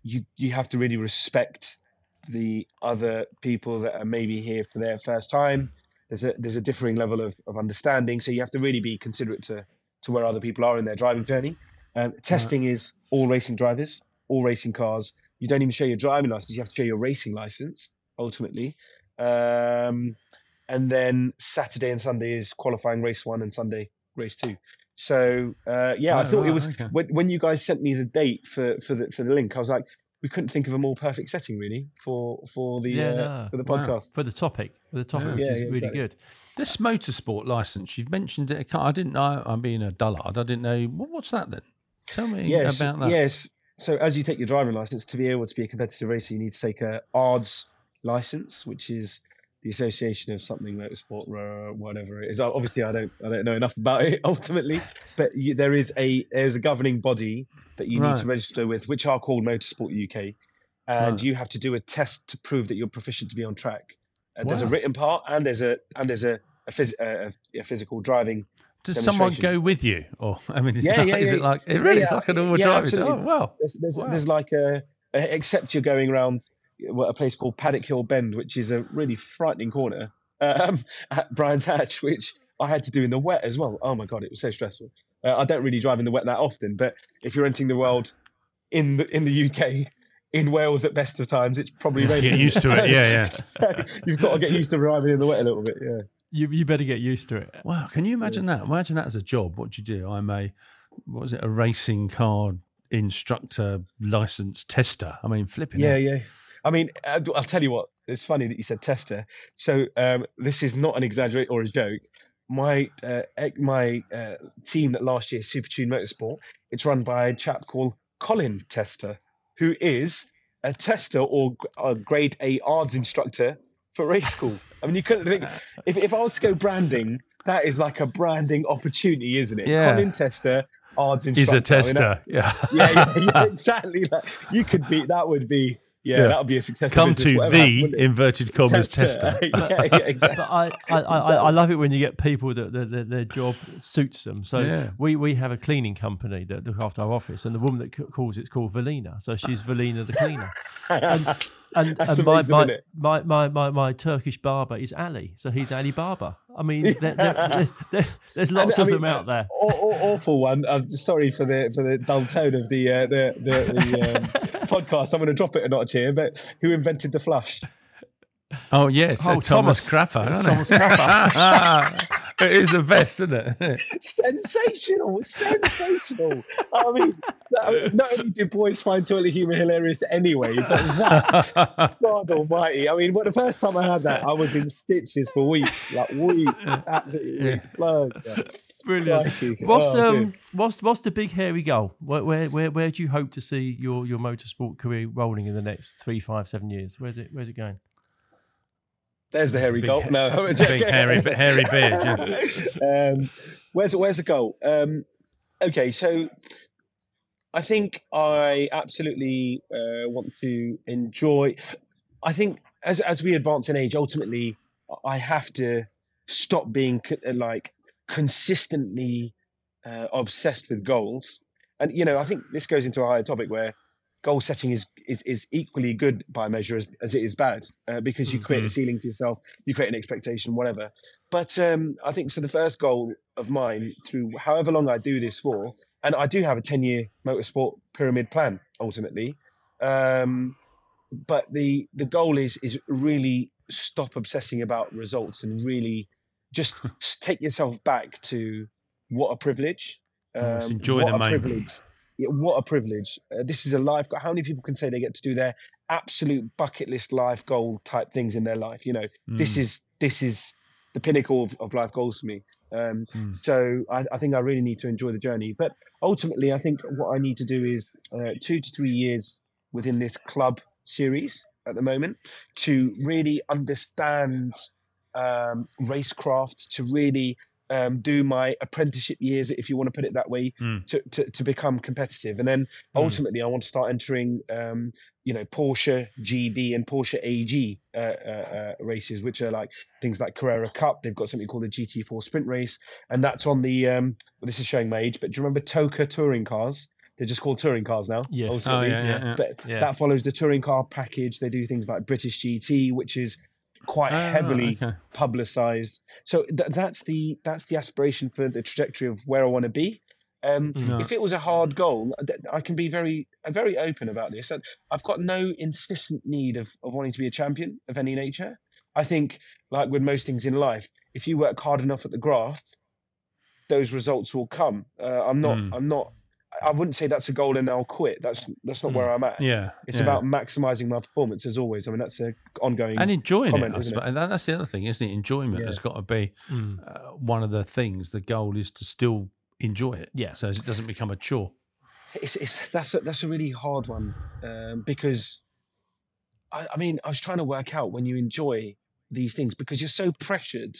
you you have to really respect the other people that are maybe here for their first time. There's a there's a differing level of, of understanding, so you have to really be considerate to to where other people are in their driving journey. Um, testing is all racing drivers, all racing cars. You don't even show your driving license; you have to show your racing license ultimately. Um, and then Saturday and Sunday is qualifying race one and Sunday race two. So uh, yeah, I Oh, thought it was okay. when, when you guys sent me the date for for the for the link. I was like, we couldn't think of a more perfect setting really for for the Yeah, uh, no. for the Wow. podcast. For the topic, for the topic, which Yeah, is yeah, really exactly. good. This motorsport license, you've mentioned it. I didn't know. I'm being a dullard. I didn't know. What- What's that then? Tell me Yes, about that. yes. So as you take your driving license to be able to be a competitive racer, you need to take a ARDS license, which is the Association of Something Motorsport, uh, whatever it is. Uh, Obviously, I don't I don't know enough about it (laughs) ultimately, but you, there is a there's a governing body that you need to register with, which are called Motorsport UK, and Right. you have to do a test to prove that you're proficient to be on track. Uh, There's a written part and there's a and there's a a, phys- a, a- a physical driving Does someone go with you? Or I mean, is, Yeah, that, yeah, is yeah. it like it really? Yeah. like a normal Yeah, driving. Oh wow! There's there's, Wow. there's like a, except you're going around a place called Paddock Hill Bend, which is a really frightening corner um, (laughs) at Brands Hatch, which I had to do in the wet as well. Oh my god, it was so stressful. Uh, I don't really drive in the wet that often, but if you're entering the world in the in the UK. In Wales, at best of times, it's probably Get used to it. (laughs) Yeah, yeah. (laughs) You've got to get used to driving in the wet a little bit. Yeah. You you better get used to it. Wow, can you imagine that? Imagine that as a job. What do you do? I'm a what was it? A racing car instructor, license tester. I mean, flipping. Yeah, heck. yeah. I mean, I- I'll tell you what. It's funny that you said tester. So um, this is not an exaggerate or a joke. My uh, my uh, team that last year, Supertune Motorsport, it's run by a chap called Colin Tester, who is a tester or a grade A ARDS instructor for race school. (laughs) I mean, you couldn't think if if I was to go branding, that is like a branding opportunity, isn't it? Yeah. Colin Tester, ARDS He's instructor. a I mean, that- tester. Yeah. yeah, yeah, yeah, (laughs) exactly. Like, you could be. That would be. Yeah, Yeah. that would be a success. Come business, to whatever happened, the inverted commas tester. (laughs) yeah, yeah, (laughs) exactly. But I, I, I, I love it when you get people that their, their, their job suits them. So Yeah. we, we have a cleaning company that look after our office, and the woman that calls it's called Valina. So she's Valina the cleaner. And (laughs) and, That's and my, amazing, my, isn't it? my, my, my, my Turkish barber is Ali. So he's Ali Barber. I mean, (laughs) there, there, there's, there, there's lots I of mean, them out there. Aw- aw- awful one. I'm sorry for the for the dull tone of the uh, the the, the um, (laughs) podcast. I'm going to drop it a notch here. But who invented the flush? Oh yes, Oh, Thomas, Thomas. Crapper. It's isn't it? Thomas Crapper. (laughs) it is the best, isn't it? sensational, sensational. I mean, that, not only do boys find toilet humor hilarious anyway, but that, God Almighty! I mean, when the first time I had that, I was in stitches for weeks, like weeks, absolutely weeks. Yeah. Brilliant. Crikey. What's Oh, um dear. what's what's the big hairy goal? Where where where, where do you hope to see your, your motorsport career rolling in the next three, five, seven years? Where's it where's it going? There's the hairy goal. No, (laughs) big hairy- hairy beard, (laughs) um, where's where's the goal? Um, okay, so I think I absolutely uh, want to enjoy. I think as as we advance in age, ultimately, I have to stop being uh, like consistently uh, obsessed with goals. And you know, I think this goes into a higher topic where goal setting is is, is equally good by measure as, as it is bad uh, because you create a ceiling for yourself, you create an expectation, whatever. But um, I think so. The first goal of mine, through however long I do this for, and I do have a ten-year motorsport pyramid plan ultimately. Um, but the the goal is is really stop obsessing about results and really just (laughs) take yourself back to what a privilege. Oh, um, enjoy the moment. privilege. What a privilege. Uh, this is a life. How many people can say they get to do their absolute bucket list life goal type things in their life? You know, this Mm. is this is the pinnacle of, of life goals for me. Um, Mm. So I, I think I really need to enjoy the journey. But ultimately, I think what I need to do is uh, two to three years within this club series at the moment to really understand um, racecraft, to really um, do my apprenticeship years, if you want to put it that way, Mm. to, to, to become competitive. And then ultimately, I want to start entering, um, you know, Porsche GB and Porsche AG uh, uh, uh, races, which are like things like Carrera Cup. They've got something called the GT4 Sprint Race, and that's on the. Um, well, this is showing my age, but do you remember TOCA touring cars? They're just called touring cars now. Yes. Oh yeah, yeah, yeah. But Yeah. that follows the touring car package. They do things like British GT, which is quite Ah, heavily okay. publicized. So th- that's the that's the aspiration for the trajectory of where I want to be. Um, No. If it was a hard goal, th- I can be very uh, very open about this. I've got no insistent need of, of wanting to be a champion of any nature. I think, like with most things in life, if you work hard enough at the graft, those results will come. Uh, I'm not. Mm. I'm not. I wouldn't say that's a goal and I'll quit. That's that's not where I'm at. Yeah, It's yeah. about maximizing my performance as always. I mean, that's an ongoing. and enjoying comment, it. I isn't it? And that's the other thing, isn't it? Enjoyment Yeah. has got to be Mm. uh, one of the things. The goal is to still enjoy it. Yeah. So it doesn't become a chore. it's, it's that's a, that's a really hard one um, because I, I mean I was trying to work out when you enjoy these things because you're so pressured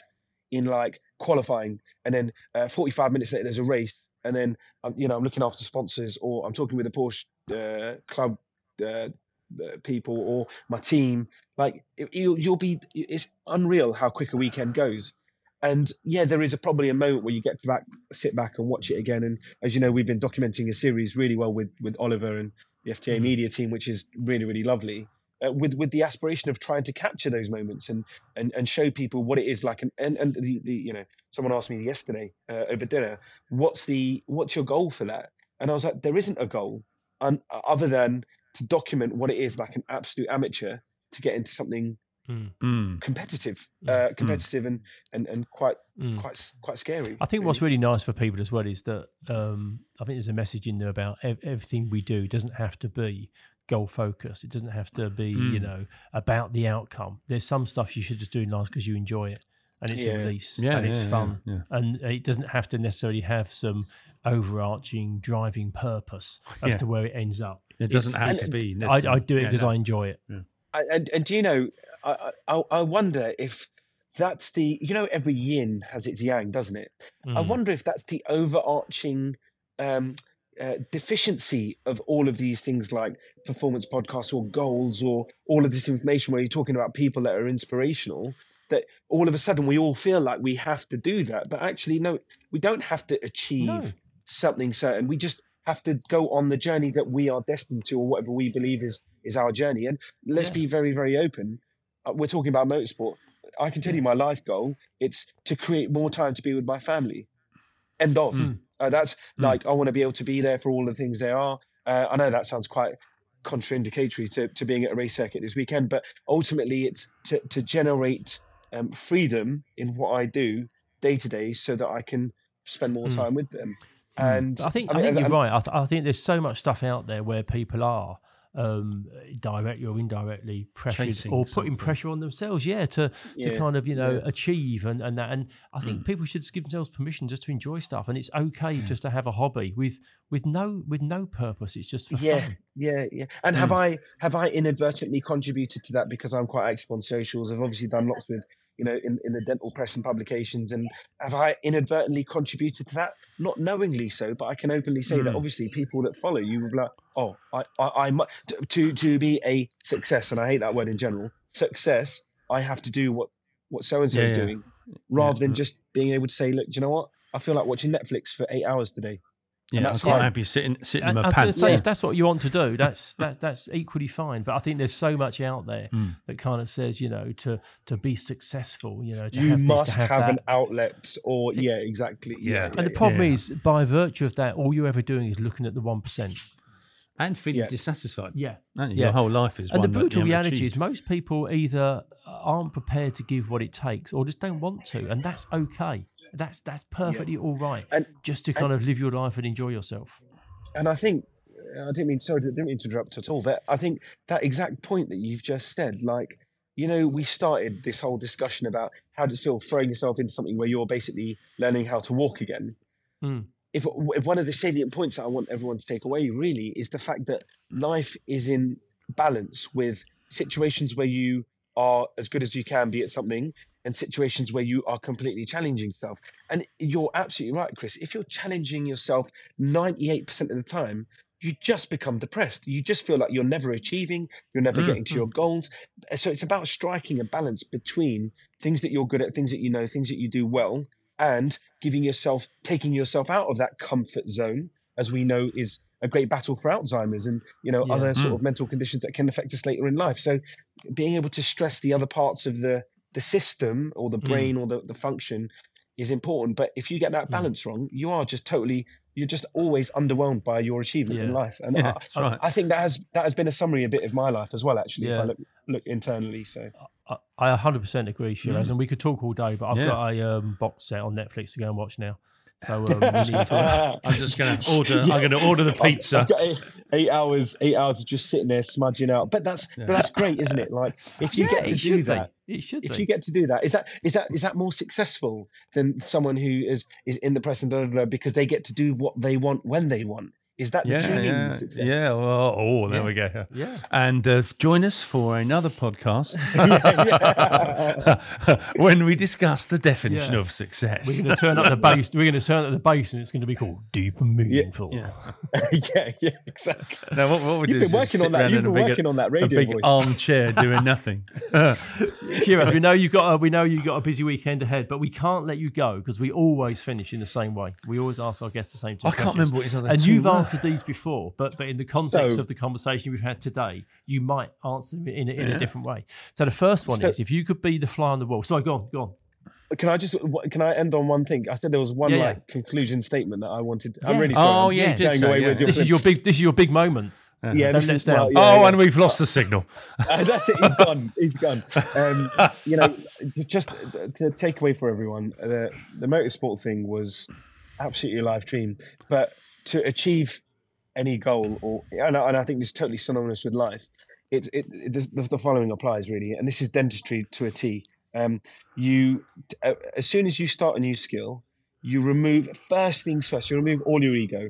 in like qualifying and then uh, 45 minutes later there's a race and then um, you know I'm looking after sponsors or I'm talking with the Porsche uh, club uh, uh, people or my team like you'll, you'll be it's unreal how quick a weekend goes and yeah there is a, probably a moment where you get to back sit back and watch it again and as you know, we've been documenting a series really well with with Oliver and the FTA Mhm. media team, which is really really lovely. Uh, with with the aspiration of trying to capture those moments and and and show people what it is like. And and, and the, the you know someone asked me yesterday uh, over dinner, what's the what's your goal for that? And I was like, there isn't a goal, un, other than to document what it is like an absolute amateur to get into something Mm. competitive, Mm. uh, competitive and and and quite Mm. quite quite scary. I think really. what's really nice for people as well is that um, I think there's a message in there about ev- everything we do doesn't have to be goal focused. It doesn't have to be, you Mm. know, about the outcome. There's some stuff you should just do nice because you enjoy it and it's Yeah. a release Yeah, and it's yeah, fun. Yeah, And it doesn't have to necessarily have some overarching driving purpose as Yeah. to where it ends up. It doesn't It's- have to be. I, I do it yeah, because no. I enjoy it. I- and and do you know I, I I wonder if that's the you know every yin has its yang doesn't it i Mm. wonder if that's the overarching um uh, deficiency of all of these things like performance podcasts or goals or all of this information where you're talking about people that are inspirational that all of a sudden we all feel like we have to do that. But actually no we don't have to achieve No. something certain. We just have to go on the journey that we are destined to or whatever we believe is is our journey. And let's Yeah. be very very open. Uh, we're talking about motorsport. I can tell you my life goal it's to create more time to be with my family. End of. Mm. Uh, that's Mm. like i want to be able to be there for all the things they are uh, i know that sounds quite contraindicatory to, to being at a race circuit this weekend but ultimately it's to, to generate um, freedom in what i do day to day so that I can spend more Mm. time with them. Mm. And I think I, mean, think you're and- right. I, th- I think there's so much stuff out there where people are um, directly or indirectly pressured Chasing or putting something. pressure on themselves. Yeah, to to Yeah, kind of you know yeah. achieve and, and that. And I think Mm. people should just give themselves permission just to enjoy stuff. And it's okay just to have a hobby with with no with no purpose. It's just for Yeah. fun. Yeah, yeah. And have I have I inadvertently contributed to that because I'm quite active on socials? I've obviously done lots with you know in, in the dental press and publications, and have I inadvertently contributed to that? Not knowingly so, but I can openly say that Mm. obviously people that follow you will be like, oh, I I, I to to be a success, and I hate that word in general. Success, I have to do what what so and so is Yeah, yeah. doing, rather than Mm. just being able to say, look, do you know what? I feel like watching Netflix for eight hours today. Yeah, I'm that's quite fine. happy sitting sitting in my I was going to pants. say, Yeah. if that's what you want to do, that's that, that's equally fine. But I think there's so much out there Mm. that kind of says, you know, to to be successful, you know, to you have must this, to have, have, that. an outlet, or yeah, exactly. Yeah. And the problem Yeah. is, by virtue of that, all you're ever doing is looking at the one percent. and feeling Yeah. dissatisfied. Yeah, aren't? Yeah. Your whole life is and the one that brutal reality achieved. is, most people either aren't prepared to give what it takes, or just don't want to, and that's okay. That's that's perfectly all right. And- just to kind of live your life and enjoy yourself. and I think I didn't mean sorry, I didn't mean to interrupt at all. But I think that exact point that you've just said, like you know, we started this whole discussion about how does it feel throwing yourself into something where you're basically learning how to walk again. Mm. If, if one of the salient points that I want everyone to take away really is the fact that life is in balance with situations where you are as good as you can be at something and situations where you are completely challenging yourself. And you're absolutely right, Chris. If you're challenging yourself 98% of the time, you just become depressed. You just feel like you're never achieving, you're never Mm, getting to your goals. So it's about striking a balance between things that you're good at, things that you know, things that you do well, and giving yourself, taking yourself out of that comfort zone, as we know is a great battle for Alzheimer's and you know Yeah. other sort Mm. of mental conditions that can affect us later in life. So being able to stress the other parts of the the system or the Mm. brain or the, the function is important. But if you get that Mm. balance wrong, you are just totally you're just always underwhelmed by your achievement in life. And (laughs) Yeah, I, right. I think that has that has been a summary a bit of my life as well, actually, if I look look internally. So I- I 100% agree, Shiraz, Mm. and we could talk all day, but I've Yeah. got a um, box set on Netflix to go and watch now. So um, to, (laughs) I'm just going (laughs) to order. Yeah. I'm going to order the I've- pizza. I've eight, eight hours, eight hours of just sitting there smudging out. But that's Yeah. but that's great, isn't it? Like if you Yeah, get to it do should that, be. It should if be. you get to do that, is that is that is that more successful than someone who is is in the press and da, da, da, because they get to do what they want when they want? Is that the Yeah, true meaning yeah, of success? yeah. Well, oh, there Yeah. we go. yeah. And uh, join us for another podcast (laughs) (laughs) when we discuss the definition Yeah. of success. We're going to turn up the (laughs) bass. We're going to turn up the bass, and it's going to be called deep and meaningful. yeah. yeah, yeah, exactly. Now, what, what we do You've been is working sit on that. round You've in a been big- working on that a radio big voice. armchair doing nothing. Shiraz, we know you've got a, we know you've got a busy weekend ahead, but we can't let you go because we always finish in the same way. We always ask our guests the same two I can't remember what his other And you've were. Answered these before, but but in the context So- of the conversation we've had today, you might answer them in a, in Yeah. a different way. So the first one So- is if you could be the fly on the wall. Sorry, go on, go on. Can I just can I end on one thing? I said there was one Yeah, yeah. like conclusion statement that I wanted. I'm really sorry. Oh I'm yeah, Yeah. you did going say, away yeah, with your This is your big this is your big moment. yeah, Don't this is well, yeah, oh, yeah. and we've lost the signal. (laughs) Uh, that's it. He's gone. He's gone. Um, you know, just to take away for everyone, the the motorsport thing was absolutely a live dream. But to achieve any goal, or and I, and I think this is totally synonymous with life. It, it, the, the following applies really, and this is dentistry to a T. Um, you uh, as soon as you start a new skill, you remove first things first. You remove all your ego.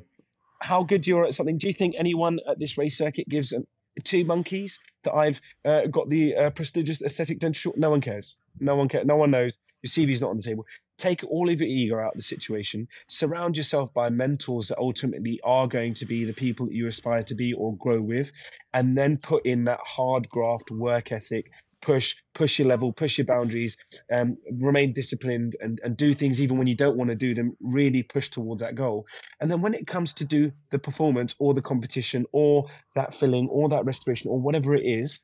How good you're at something. Do you think anyone at this race circuit gives an, two monkeys that I've uh, got the uh, prestigious aesthetic dentistry? No one cares. No one cares. No one knows. Your CV's not on the table. Take all of your ego out of the situation. Surround yourself by mentors that ultimately are going to be the people that you aspire to be or grow with, and then put in that hard graft work ethic. Push, push your level, push your boundaries, um, remain disciplined, and and do things even when you don't want to do them. Really push towards that goal. And then when it comes to do the performance or the competition or that filling or that restoration or whatever it is,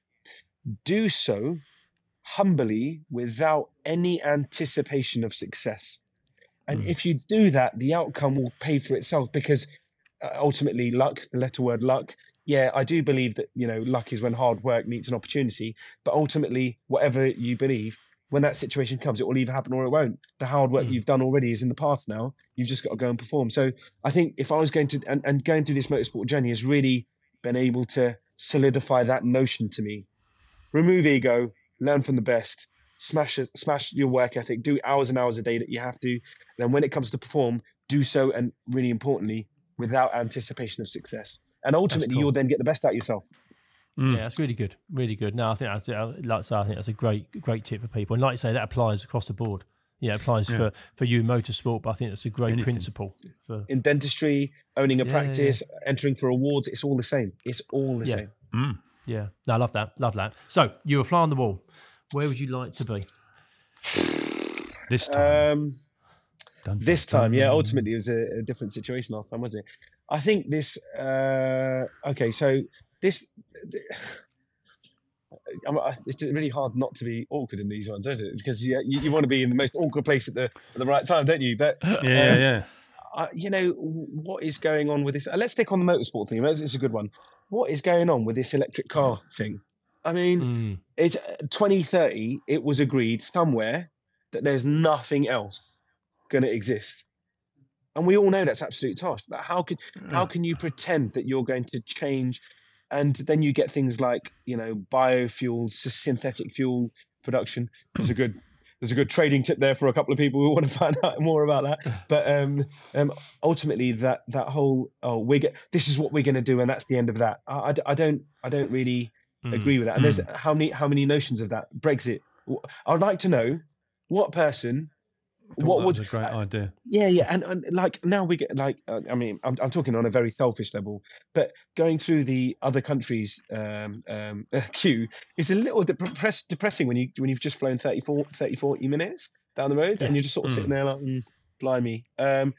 do so humbly without any anticipation of success. And Mm. if you do that, the outcome will pay for itself because uh, ultimately, luck, the letter word luck, yeah, I do believe that, you know, luck is when hard work meets an opportunity. But ultimately, whatever you believe, when that situation comes, it will either happen or it won't. The hard work Mm. you've done already is in the path now. You've just got to go and perform. So I think if I was going to and, and going through this motorsport journey has really been able to solidify that notion to me. Remove ego, learn from the best, smash it, smash your work ethic, do hours and hours a day that you have to. Then when it comes to perform, do so and really importantly, without anticipation of success. And ultimately, cool. you'll then get the best out of yourself. Mm. Yeah, that's really good, really good. No, I think that's uh, like I say, I think that's a great, great tip for people. And like you say, that applies across the board. Yeah, it applies Yeah. for for you in motorsport, but I think that's a great Anything. principle for In dentistry, owning a Yeah, yeah, yeah. practice, entering for awards, it's all the same. It's all the Yeah. same. Mm. Yeah. No, I love that, love that. So you were fly on the wall. Where would you like to be? This time. Um, Dun, dun, this time, yeah, ultimately it was a, a different situation last time, wasn't it? I think this. Uh, okay, so this. (sighs) It's really hard not to be awkward in these ones, isn't it? Because you, you, you want to be in the most awkward place at the at the right time, don't you? But Yeah, yeah, um, yeah. uh, you know what is going on with this? Uh, let's stick on the motorsport thing. It's a good one. What is going on with this electric car thing? I mean, Mm, it's uh, 2030. It was agreed somewhere that there's nothing else going to exist, and we all know that's absolute tosh. But how can how can you pretend that you're going to change? And then you get things like you know biofuels, synthetic fuel production. There's a good there's a good trading tip there for a couple of people who want to (laughs) find out more about that. (sighs) But um, um, ultimately, that that whole oh we get this is what we're going to do, and that's the end of that. I, I I don't I don't really mm. agree with that. And there's how many how many notions of that Brexit. I'd like to know what person, what that would was a great idea. yeah yeah, and, and like now we get like uh, I mean I'm I'm talking on a very selfish level, but going through the other countries um, um, (laughs) queue is a little depress, depressing when you when you've just flown 34 30 40 minutes down the road and you're just sort of Mm. sitting there like mm, blimey. Um,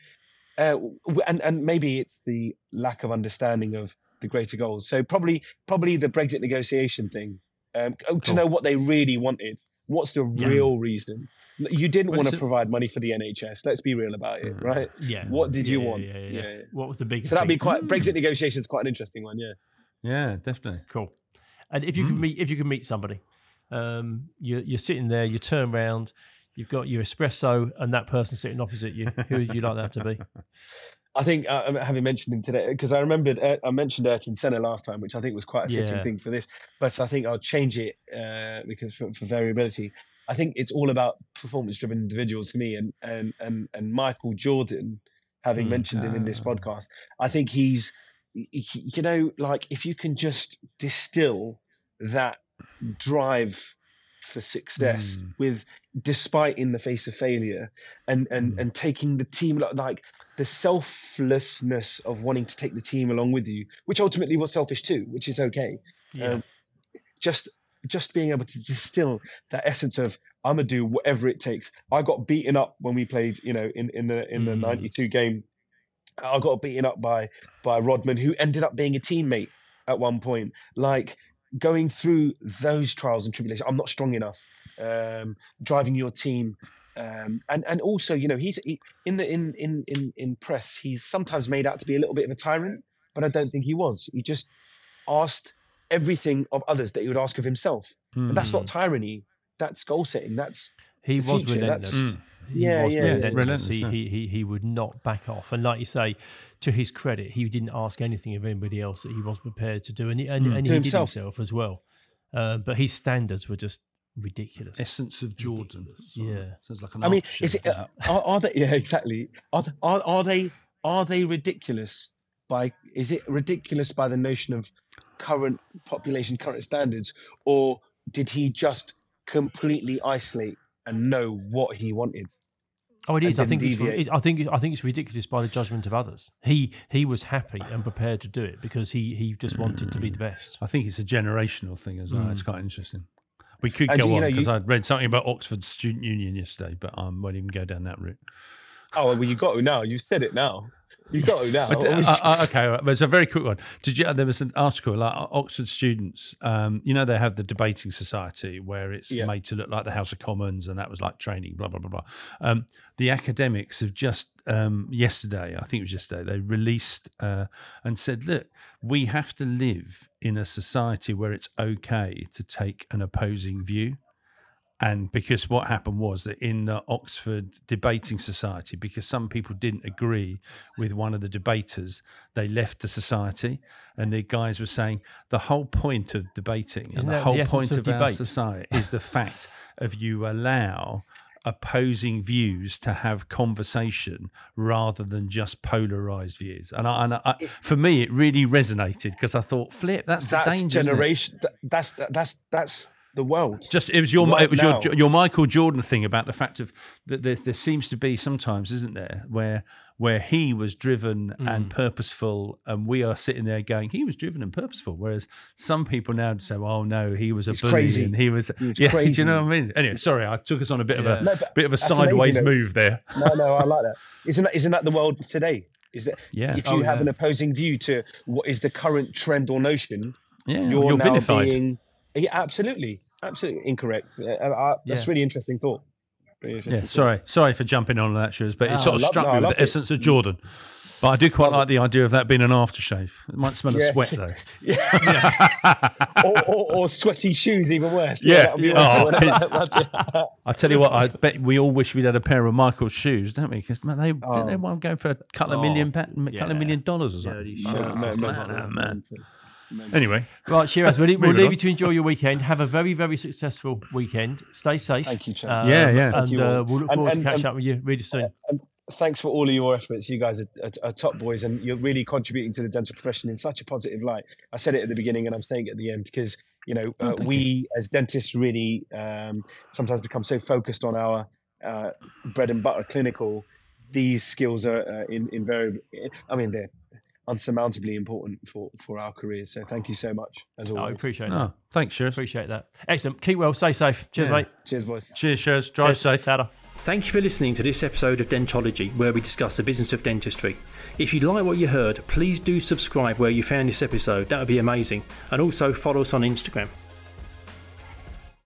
uh, and and maybe it's the lack of understanding of the greater goals. So probably probably the Brexit negotiation thing um, oh, to Cool. know what they really wanted. What's the Yeah. real reason? You didn't Well, want to provide money for the NHS. Let's be real about it, Mm. right? Yeah. What did you Yeah, want? Yeah, yeah, Yeah, yeah. yeah. What was the big? So that'd be quite Mm. Brexit negotiation is quite an interesting one. Yeah. Yeah, definitely. Cool. And if you could Mm. meet, if you could meet somebody, um, you're you're sitting there, you turn around, you've got your espresso, and that person sitting opposite you. Who would you like that to be? (laughs) I think uh, um, having mentioned him today, because I remembered uh, I mentioned Ayrton Senna last time, which I think was quite a fitting Yeah. thing for this. But I think I'll change it uh, because for, for variability, I think it's all about performance-driven individuals for me, and and and and Michael Jordan, having Mm. mentioned him in this podcast, I think he's, you know, like if you can just distill that drive for success Mm. with despite in the face of failure and and Mm. and taking the team like- the selflessness of wanting to take the team along with you which ultimately was selfish too which is okay Yeah. um, just just being able to distill that essence of i'm gonna do whatever it takes i got beaten up when we played you know in in the in the Mm. 92 game i got beaten up by by rodman who ended up being a teammate at one point like going through those trials and tribulations i'm not strong enough um driving your team um and and also you know he's he, in the in in in in press he's sometimes made out to be a little bit of a tyrant but i don't think he was he just asked everything of others that he would ask of himself and that's not tyranny that's goal setting that's he was future, relentless. that's- Mm. He Yeah, was yeah, relentless. yeah. Relentless, He, he, he, he would not back off. And like you say, to his credit, he didn't ask anything of anybody else that he was prepared to do. And he, and, Mm. and he himself. did himself as well. Uh, but his standards were just ridiculous. Essence of Jordan. Ridiculous, yeah. Sounds like an I mean, aftershave, is it, uh, are, are they? Yeah, exactly. Are, are are they are they ridiculous by? Is it ridiculous by the notion of current population, current standards, or did he just completely isolate and know what he wanted? Oh, it and is. I think it's, deviate. it- I think I think it's ridiculous by the judgment of others. He he was happy and prepared to do it because he he just wanted to be the best. I think it's a generational thing as well. Mm. It's quite interesting. We could And go you on because you- I'd read something about Oxford Student Union yesterday, but I won't even go down that route. Oh well, you got to now. You said it now. You got to now. Uh, (laughs) uh, uh, okay, right, but it's a very quick one. Did you? There was an article like Oxford students. Um, you know, they have the debating society where it's Yeah. made to look like the House of Commons, and that was like training. Blah blah blah blah. Um, the academics have just um, yesterday, I think it was yesterday, they released uh, and said, look, we have to live in a society where it's okay to take an opposing view. And because what happened was that in the Oxford Debating Society, because some people didn't agree with one of the debaters, they left the society. And the guys were saying the whole point of debating Isn't and the that the whole point of of, our debate? society is the fact of you allow opposing views to have conversation rather than just polarized views. And, I, and I, for me, it really resonated because I thought, flip, that's, the That's danger. isn't it? generation. that- That's that's that's the world. Just it was your Right it was now. your your Michael Jordan thing about the fact of that there, there seems to be sometimes isn't there where where he was driven Mm. and purposeful and we are sitting there going he was driven and purposeful whereas some people now say oh no he was a He's bully crazy. and he was, He was (laughs) yeah do you know what I mean anyway sorry I took us on a bit Yeah. of a No, bit of a that's amazing, sideways move there No, no, I like that. Isn't that isn't that the world today? Is that (laughs) yeah if Oh, you have yeah. an opposing view to what is the current trend or notion, yeah you're, you're, now vilified being yeah, absolutely, absolutely incorrect. Uh, uh, that's Yeah. a really interesting thought. Really yeah interesting thought. sorry sorry for jumping on that shoes but it No, sort of love- struck no, me with the it. essence of Jordan but I do quite like the idea of that being an aftershave it might smell Yeah. of sweat though (laughs) (laughs) or, or, or sweaty shoes, even worse. Yeah. that'd be Oh, worse. Imagine. (laughs) I tell you what, I bet we all wish we'd had a pair of Michael's shoes, don't we? Because man, they Oh. didn't they want to go for a couple of Oh, million, pa- couple yeah. of million dollars or something. Dirty Oh, shoes. No, no, man, no, oh, no, man. No. Anyway, Right, Shiraz, we'll, we'll leave on. you to enjoy your weekend. Have a very, very successful weekend. Stay safe. Thank you, Chad. Um, Yeah, yeah. And uh, we'll look forward and- to catching up with you really soon. and thanks for all of your efforts. You guys are, are, are top boys, and you're really contributing to the dental profession in such a positive light. I said it at the beginning, and I'm saying it at the end because you know Oh, uh, we as dentists really um, sometimes become so focused on our uh, bread and butter clinical. These skills are uh, in, invariably. I mean, they're unsurmountably important for for our careers. So thank you so much as No, I always. appreciate that. oh, thanks, Sheriff. Appreciate that. Excellent. Keep well. Stay safe. Cheers, Yeah. mate. Cheers, boys. Cheers, Sheriff. Drive Cheers. safe. Ta-da. Thank you for listening to this episode of Dentology, where we discuss the business of dentistry. If you like what you heard, please do subscribe where you found this episode. That would be amazing. And also follow us on Instagram.